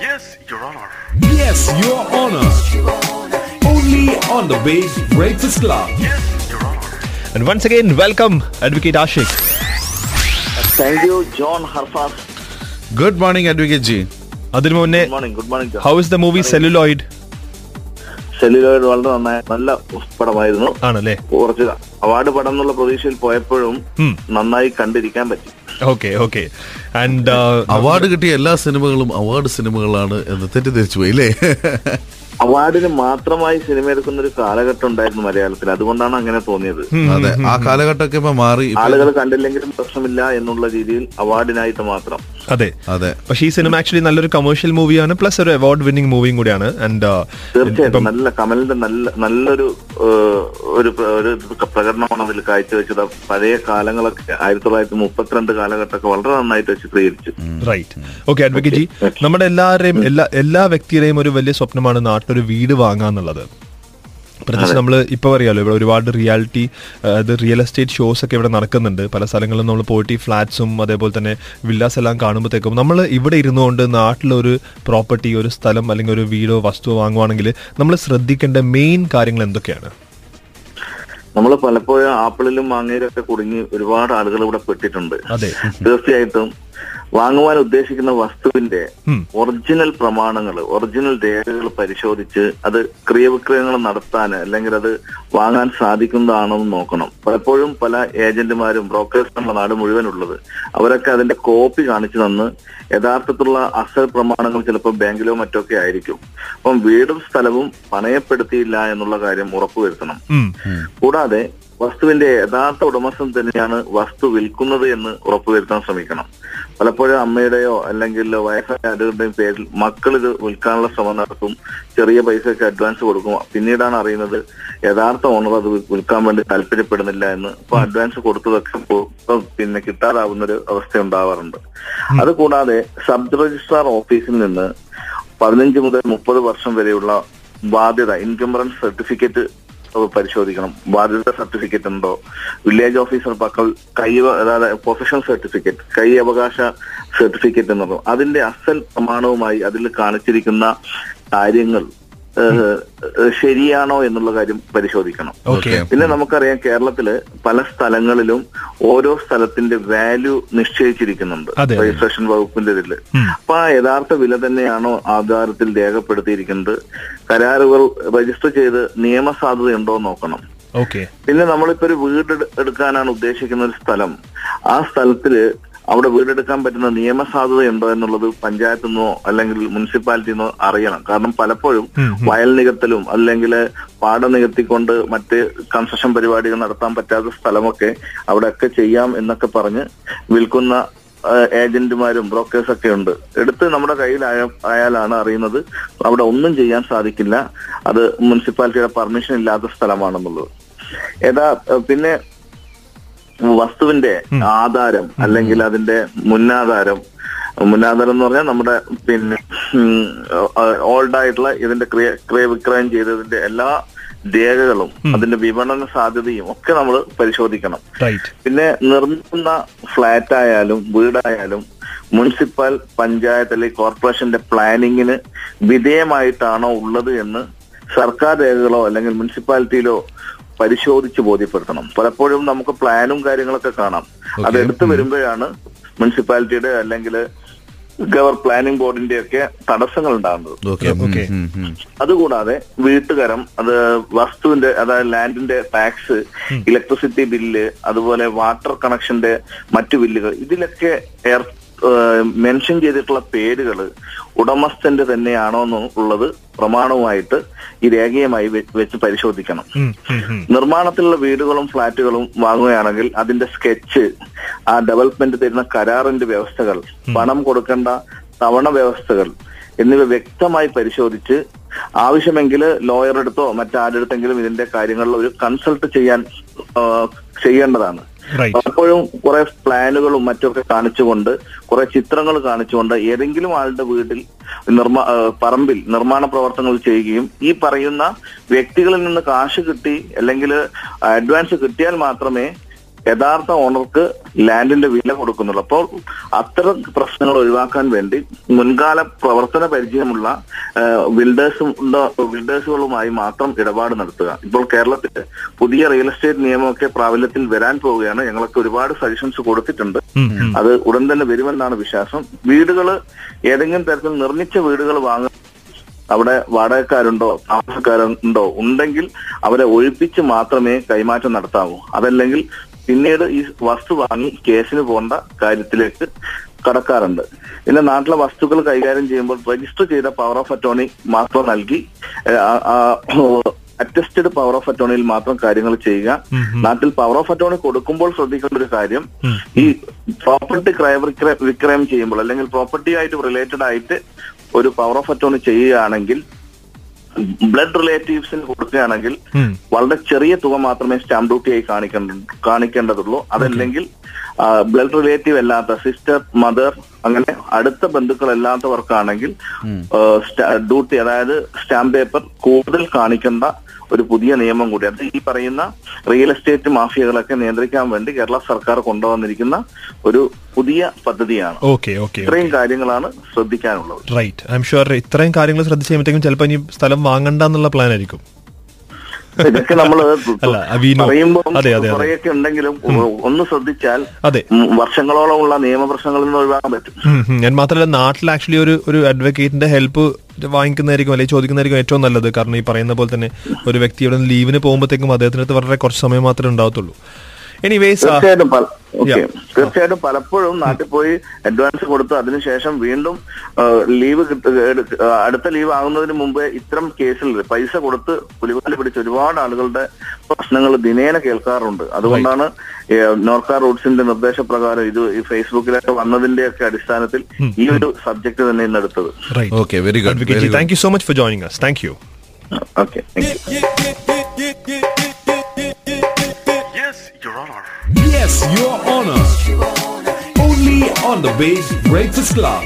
Yes, Your Honor. Yes, Your Honor. Only on the Base Breakfast Club. Yes, Your Honor. And once again, welcome, Advocate Ashik. Thank you John Harfas good morning advocate ji അതിനു മുന്നേ how is the movie Celluloid Celluloid വളരെ നന്നായി നല്ല പടമായിരുന്നു ആണല്ലേ കുറച്ച് award പടം എന്നുള്ള പ്രതീക്ഷയിൽ പോയപ്പോഴും നന്നായി കണ്ടിരിക്കാൻ പറ്റി ഓക്കെ ഓക്കെ ആൻഡ് അവാർഡ് കിട്ടിയ എല്ലാ സിനിമകളും അവാർഡ് സിനിമകളാണ് എന്ന് തെറ്റിദ്ധരിച്ചു പോയി അല്ലേ അവാർഡിന് മാത്രമായി സിനിമ എടുക്കുന്ന ഒരു കാലഘട്ടം ഉണ്ടായിരുന്നു മലയാളത്തിൽ. അതുകൊണ്ടാണ് അങ്ങനെ തോന്നിയത്. അതെ ആ കാലഘട്ടമൊക്കെ മാറി ആളുകൾ കണ്ടില്ലെങ്കിലും പ്രശ്നമില്ല എന്നുള്ള രീതിയിൽ അവാർഡിനായിട്ട് മാത്രം. അതെ. അതെ. പക്ഷേ ഈ സിനിമ ആക്ച്വലി നല്ലൊരു കമേഴ്ഷ്യൽ മൂവിയാണ് പ്ലസ് ഒരു അവാർഡ് വിന്നിംഗ് മൂവിയും കൂടിയാണ്. ആൻഡ് തീർച്ചയായിട്ടും. നല്ല കമലിന്റെ നല്ല നല്ലൊരു ഒരു ഒരു പ്രകടനമാണ് അതിൽ കാഴ്ചവെച്ചത്. പഴയ കാലങ്ങളൊക്കെ ആയിരത്തി തൊള്ളായിരത്തി മുപ്പത്തിരണ്ട് കാലഘട്ടമൊക്കെ വളരെ നന്നായിട്ട് ചിത്രീകരിച്ചു റൈറ്റ് ഓക്കെ അഡ്വക്കേറ്റ് ജി നമ്മുടെ എല്ലാവരുടെയും എല്ലാ എല്ലാ വ്യക്തിയുടെയും ഒരു വലിയ സ്വപ്നമാണ് നാട്ടിലൊരു വീട് വാങ്ങാന്നുള്ളത്. പ്രത്യേകിച്ച് നമ്മൾ ഇപ്പോൾ അറിയാലോ ഇവിടെ ഒരുപാട് റിയാലിറ്റി അത് റിയൽ എസ്റ്റേറ്റ് ഷോസ് ഒക്കെ ഇവിടെ നടക്കുന്നുണ്ട്. പല സ്ഥലങ്ങളിലും നമ്മൾ പോയിട്ട് ഈ ഫ്ലാറ്റ്സും അതേപോലെ തന്നെ വില്ലാസ് എല്ലാം കാണുമ്പോഴത്തേക്കും നമ്മൾ ഇവിടെ ഇരുന്നുകൊണ്ട് നാട്ടിലൊരു പ്രോപ്പർട്ടി ഒരു സ്ഥലം അല്ലെങ്കിൽ ഒരു വീടോ വസ്തുവോ വാങ്ങുവാണെങ്കിൽ നമ്മൾ ശ്രദ്ധിക്കേണ്ട മെയിൻ കാര്യങ്ങൾ എന്തൊക്കെയാണ്? നമ്മൾ പലപ്പോഴും ആപ്പിളിലും മാങ്ങയിലും ഒക്കെ കുടുങ്ങി ഒരുപാട് ആളുകൾ ഇവിടെ പെട്ടിട്ടുണ്ട്. തീർച്ചയായിട്ടും വാങ്ങുവാൻ ഉദ്ദേശിക്കുന്ന വസ്തുവിന്റെ. ഒറിജിനൽ പ്രമാണങ്ങൾ ഒറിജിനൽ രേഖകൾ പരിശോധിച്ച് അത് ക്രിയവിക്രയങ്ങൾ നടത്താൻ അല്ലെങ്കിൽ അത് വാങ്ങാൻ സാധിക്കുന്നതാണോ എന്ന് നോക്കണം. പലപ്പോഴും പല ഏജന്റുമാരും ബ്രോക്കേഴ്സ് നമ്മുടെ നാട് മുഴുവനുള്ളത് അവരൊക്കെ അതിന്റെ കോപ്പി കാണിച്ചു തന്ന് യഥാർത്ഥത്തിലുള്ള അസൽ പ്രമാണങ്ങൾ ചിലപ്പോൾ ബാങ്കിലോ മറ്റൊക്കെ ആയിരിക്കും. അപ്പം വീടും സ്ഥലവും പണയപ്പെടുത്തിയില്ല എന്നുള്ള കാര്യം ഉറപ്പുവരുത്തണം. കൂടാതെ വസ്തുവിന്റെ യഥാർത്ഥ ഉടമസ്ഥൻ തന്നെയാണ് വസ്തു വിൽക്കുന്നത് എന്ന് ഉറപ്പുവരുത്താൻ ശ്രമിക്കണം. പലപ്പോഴും അമ്മയുടെയോ അല്ലെങ്കിൽ വയസ്സായ ആരുടെയും പേരിൽ മക്കൾ ഇത് വിൽക്കാനുള്ള ശ്രമം നടത്തും. ചെറിയ പൈസയ്ക്ക് അഡ്വാൻസ് കൊടുക്കും. പിന്നീടാണ് അറിയുന്നത് യഥാർത്ഥ ഓണർ അത് വിൽക്കാൻ വേണ്ടി താല്പര്യപ്പെടുന്നില്ല എന്ന്. ഇപ്പൊ അഡ്വാൻസ് കൊടുത്തതൊക്കെ പിന്നെ കിട്ടാതാവുന്ന ഒരു അവസ്ഥ ഉണ്ടാവാറുണ്ട്. അതുകൂടാതെ സബ് രജിസ്ട്രാർ ഓഫീസിൽ നിന്ന് പതിനഞ്ച് മുതൽ മുപ്പത് വർഷം വരെയുള്ള ബാധ്യത ഇൻകംബറൻസ് സർട്ടിഫിക്കറ്റ് പരിശോധിക്കണം. ബാധ്യത സർട്ടിഫിക്കറ്റ് ഉണ്ടോ? വില്ലേജ് ഓഫീസർ പക്കൽ കൈ അതായത് പ്രൊഫഷൻ സർട്ടിഫിക്കറ്റ് കൈ അവകാശ സർട്ടിഫിക്കറ്റ് എന്നുള്ളത് അതിന്റെ അസൽ പ്രമാണവുമായി അതിൽ കാണിച്ചിരിക്കുന്ന കാര്യങ്ങൾ ശരിയാണോ എന്നുള്ള കാര്യം പരിശോധിക്കണം. ഓക്കെ. പിന്നെ നമുക്കറിയാം കേരളത്തിൽ പല സ്ഥലങ്ങളിലും ഓരോ സ്ഥലത്തിന്റെ വാല്യൂ നിശ്ചയിച്ചിരിക്കുന്നുണ്ട്. രജിസ്ട്രേഷൻ വകുപ്പിന്റെ ഇതിൽ. അപ്പൊ ആ യഥാർത്ഥ വില തന്നെയാണോ ആധാരത്തിൽ രേഖപ്പെടുത്തിയിരിക്കുന്നത്? കരാറുകൾ രജിസ്റ്റർ ചെയ്ത് നിയമസാധുതയുണ്ടോ എന്ന് നോക്കണം. ഓക്കെ. പിന്നെ നമ്മളിപ്പോ ഒരു വീട് എടുക്കാനാണ് ഉദ്ദേശിക്കുന്ന ഒരു സ്ഥലം. ആ സ്ഥലത്തിൽ അവിടെ വീടെടുക്കാൻ പറ്റുന്ന നിയമസാധുത ഉണ്ടോ എന്നുള്ളത് പഞ്ചായത്തിൽ നിന്നോ അല്ലെങ്കിൽ മുനിസിപ്പാലിറ്റി നിന്നോ അറിയണം. കാരണം പലപ്പോഴും വയൽ നികത്തലും അല്ലെങ്കിൽ പാടം നികത്തിക്കൊണ്ട് മറ്റ് കൺസ്ട്രക്ഷൻ പരിപാടികൾ നടത്താൻ പറ്റാത്ത സ്ഥലമൊക്കെ അവിടെയൊക്കെ ചെയ്യാം എന്നൊക്കെ പറഞ്ഞ് വിൽക്കുന്ന ഏജന്റുമാരും ബ്രോക്കേഴ്സ് ഒക്കെ ഉണ്ട്. എടുത്ത് നമ്മുടെ കയ്യിൽ ആയ- ആയാലാണ് അറിയുന്നത് അവിടെ ഒന്നും ചെയ്യാൻ സാധിക്കില്ല. അത് മുനിസിപ്പാലിറ്റിയുടെ പെർമിഷൻ ഇല്ലാത്ത സ്ഥലമാണെന്നുള്ളത്. ഏതാ പിന്നെ വസ്തുവിന്റെ ആധാരം അല്ലെങ്കിൽ അതിന്റെ മുന്നാധാരം. മുന്നാധാരം എന്ന് പറഞ്ഞാൽ നമ്മുടെ പിന്നെ ഓൾഡ് ആയിട്ടുള്ള ഇതിന്റെ ക്രിയ ക്രയവിക്രയം ചെയ്തതിന്റെ എല്ലാ രേഖകളും അതിന്റെ വിപണന സാധ്യതയും ഒക്കെ നമ്മൾ പരിശോധിക്കണം. പിന്നെ നിർമ്മിക്കുന്ന ഫ്ലാറ്റ് ആയാലും വീടായാലും മുനിസിപ്പൽ പഞ്ചായത്ത് അല്ലെങ്കിൽ കോർപ്പറേഷന്റെ പ്ലാനിങ്ങിന് വിധേയമായിട്ടാണോ ഉള്ളത് എന്ന് സർക്കാർ രേഖകളോ അല്ലെങ്കിൽ മുനിസിപ്പാലിറ്റിയിലോ പരിശോധിച്ച് ബോധ്യപ്പെടുത്തണം. പലപ്പോഴും നമുക്ക് പ്ലാനും കാര്യങ്ങളൊക്കെ കാണാം. അത് എടുത്തു വരുമ്പോഴാണ് മുനിസിപ്പാലിറ്റിയുടെ അല്ലെങ്കിൽ ഗവർ പ്ലാനിംഗ് ബോർഡിന്റെ ഒക്കെ തടസ്സങ്ങൾ ഉണ്ടാകുന്നത്. അതുകൂടാതെ വീട്ടുകരം അത് വസ്തുവിന്റെ അതായത് ലാൻഡിന്റെ ടാക്സ് ഇലക്ട്രിസിറ്റി ബില്ല് അതുപോലെ വാട്ടർ കണക്ഷന്റെ മറ്റു ബില്ലുകൾ ഇതിലൊക്കെ മെൻഷൻ ചെയ്തിട്ടുള്ള പേരുകൾ ഉടമസ്ഥന്റെ തന്നെയാണോ എന്നുള്ളത് പ്രമാണവുമായിട്ട് ഈ രേഖയുമായി വെച്ച് പരിശോധിക്കണം. നിർമ്മാണത്തിലുള്ള വീടുകളും ഫ്ളാറ്റുകളും വാങ്ങുകയാണെങ്കിൽ അതിന്റെ സ്കെച്ച് ആ ഡെവലപ്മെന്റ് തരുന്ന കരാറിന്റെ വ്യവസ്ഥകൾ പണം കൊടുക്കേണ്ട തവണ വ്യവസ്ഥകൾ എന്നിവ വ്യക്തമായി പരിശോധിച്ച് ആവശ്യമെങ്കിൽ ലോയറെടുത്തോ മറ്റാരെടുത്തെങ്കിലും ഇതിന്റെ കാര്യങ്ങളിൽ ഒരു കൺസൾട്ട് ചെയ്യാൻ ചെയ്യേണ്ടതാണ്. പലപ്പോഴും കുറെ പ്ലാനുകളും മറ്റൊക്കെ കാണിച്ചുകൊണ്ട് കുറെ ചിത്രങ്ങൾ കാണിച്ചുകൊണ്ട് ഏതെങ്കിലും ആളുടെ വീട്ടിൽ നിർമ്മാ പറമ്പിൽ നിർമ്മാണ പ്രവർത്തനങ്ങൾ ചെയ്യുകയും ഈ പറയുന്ന വ്യക്തികളിൽ നിന്ന് കാശ് കിട്ടി അല്ലെങ്കിൽ അഡ്വാൻസ് കിട്ടിയാൽ മാത്രമേ യഥാർത്ഥ ഓണർക്ക് ലാൻഡിന്റെ വില കൊടുക്കുന്നുള്ളൂ. അപ്പോൾ അത്തരം പ്രശ്നങ്ങൾ ഒഴിവാക്കാൻ വേണ്ടി മുൻകാല പ്രവർത്തന പരിചയമുള്ള ബിൽഡേഴ്സും ബിൽഡേഴ്സുകളുമായി മാത്രം ഇടപാട് നടത്തുക. ഇപ്പോൾ കേരളത്തിൽ പുതിയ റിയൽ എസ്റ്റേറ്റ് നിയമമൊക്കെ പ്രാബല്യത്തിൽ വരാൻ പോവുകയാണ്. ഞങ്ങളൊക്കെ ഒരുപാട് സജഷൻസ് കൊടുത്തിട്ടുണ്ട്. അത് ഉടൻ തന്നെ വരുമെന്നാണ് വിശ്വാസം. വീടുകൾ ഏതെങ്കിലും തരത്തിൽ നിർമ്മിച്ച വീടുകൾ വാങ്ങുക അവിടെ വാടകക്കാരുണ്ടോ താമസക്കാരുണ്ടോ ഉണ്ടെങ്കിൽ അവരെ ഒഴിപ്പിച്ച് മാത്രമേ കൈമാറ്റം നടത്താവൂ. അതല്ലെങ്കിൽ പിന്നീട് ഈ വസ്തു വാങ്ങി കേസിന് പോകേണ്ട കാര്യത്തിലേക്ക് കടക്കാറുണ്ട്. പിന്നെ നാട്ടിലെ വസ്തുക്കൾ കൈകാര്യം ചെയ്യുമ്പോൾ രജിസ്റ്റർ ചെയ്ത പവർ ഓഫ് അറ്റോർണി മാത്രം നൽകി അറ്റസ്റ്റഡ് പവർ ഓഫ് അറ്റോർണിയിൽ മാത്രം കാര്യങ്ങൾ ചെയ്യുക. നാട്ടിൽ പവർ ഓഫ് അറ്റോർണി കൊടുക്കുമ്പോൾ ശ്രദ്ധിക്കേണ്ട ഒരു കാര്യം ഈ പ്രോപ്പർട്ടി ക്രയ വിക്രയം ചെയ്യുമ്പോൾ അല്ലെങ്കിൽ പ്രോപ്പർട്ടിയായിട്ട് റിലേറ്റഡ് ആയിട്ട് ഒരു പവർ ഓഫ് അറ്റോർണി ചെയ്യുകയാണെങ്കിൽ ബ്ലഡ് റിലേറ്റീവ്സിന് കൊടുക്കുകയാണെങ്കിൽ. വളരെ ചെറിയ തുക മാത്രമേ സ്റ്റാമ്പ് ഡ്യൂട്ടിയായി കാണിക്കേണ്ട കാണിക്കേണ്ടതുള്ളൂ. അതല്ലെങ്കിൽ ബ്ലഡ് റിലേറ്റീവ് അല്ലാത്ത സിസ്റ്റർ മദർ അങ്ങനെ അടുത്ത ബന്ധുക്കൾ അല്ലാത്തവർക്കാണെങ്കിൽ ഡ്യൂട്ടി അതായത് സ്റ്റാമ്പ് പേപ്പർ കൂടുതൽ കാണിക്കേണ്ട ഒരു പുതിയ നിയമം കൂടി. അത് ഈ പറയുന്ന റിയൽ എസ്റ്റേറ്റ് മാഫിയകളൊക്കെ നിയന്ത്രിക്കാൻ വേണ്ടി കേരള സർക്കാർ കൊണ്ടുവന്നിരിക്കുന്ന ഒരു പുതിയ പദ്ധതിയാണ്. ഓക്കെ ഓക്കെ ഇത്രയും കാര്യങ്ങളാണ് ശ്രദ്ധിക്കാനുള്ളത്. റൈറ്റ് ഐ എം ഷുവർ ഇത്രയും കാര്യങ്ങൾ ശ്രദ്ധിച്ച് കഴിയുമ്പോഴത്തേക്കും ചിലപ്പോൾ ഇനി സ്ഥലം വാങ്ങണ്ട എന്നുള്ള പ്ലാൻ ആയിരിക്കും. ഇതൊക്കെ നമ്മൾ. പറയുമ്പോൾ ഉണ്ടെങ്കിലും ഒന്ന് ശ്രദ്ധിച്ചാൽ അതെ. ഉള്ള വർഷങ്ങളോളമുള്ള നിയമപ്രശ്നങ്ങളിൽ നിന്ന് ഒഴിവാക്കാൻ പറ്റും. ഞാൻ മാത്രമല്ല നാട്ടിൽ ആക്ച്വലി ഒരു ഒരു അഡ്വക്കേറ്റിന്റെ ഹെൽപ്പ് വാങ്ങിക്കുന്നതായിരിക്കും അല്ലെങ്കിൽ ചോദിക്കുന്നതായിരിക്കും ഏറ്റവും നല്ലത് കാരണം ഈ പറയുന്ന പോലെ തന്നെ ഒരു വ്യക്തി ഇവിടെ ലീവിന് പോകുമ്പോഴത്തേക്കും അദ്ദേഹത്തിന് വളരെ കുറച്ച് സമയം മാത്രമേ ഉണ്ടാവത്തുള്ളൂ എനിവേസ് തീർച്ചയായിട്ടും പല- തീർച്ചയായിട്ടും പലപ്പോഴും നാട്ടിൽ പോയി അഡ്വാൻസ് കൊടുത്ത്. അതിനുശേഷം വീണ്ടും ലീവ് അടുത്ത ലീവ് ആകുന്നതിന് മുമ്പ് ഇത്തരം കേസിൽ പൈസ കൊടുത്ത് പുലിവാൽ പിടിച്ച ഒരുപാട് ആളുകളുടെ പ്രശ്നങ്ങൾ ദിനേന കേൾക്കാറുണ്ട്. അതുകൊണ്ടാണ് നോർക്ക റൂട്ട്സിന്റെ നിർദ്ദേശപ്രകാരം ഇത് ഈ ഫേസ്ബുക്കിലൊക്കെ വന്നതിന്റെ ഒക്കെ അടിസ്ഥാനത്തിൽ ഈ ഒരു സബ്ജക്ട് തന്നെ ഇന്ന് എടുത്തത്. Okay very good advocate thank you so much for joining thank you okay Yes, Your Honor. Only on the Base Breakfast Club.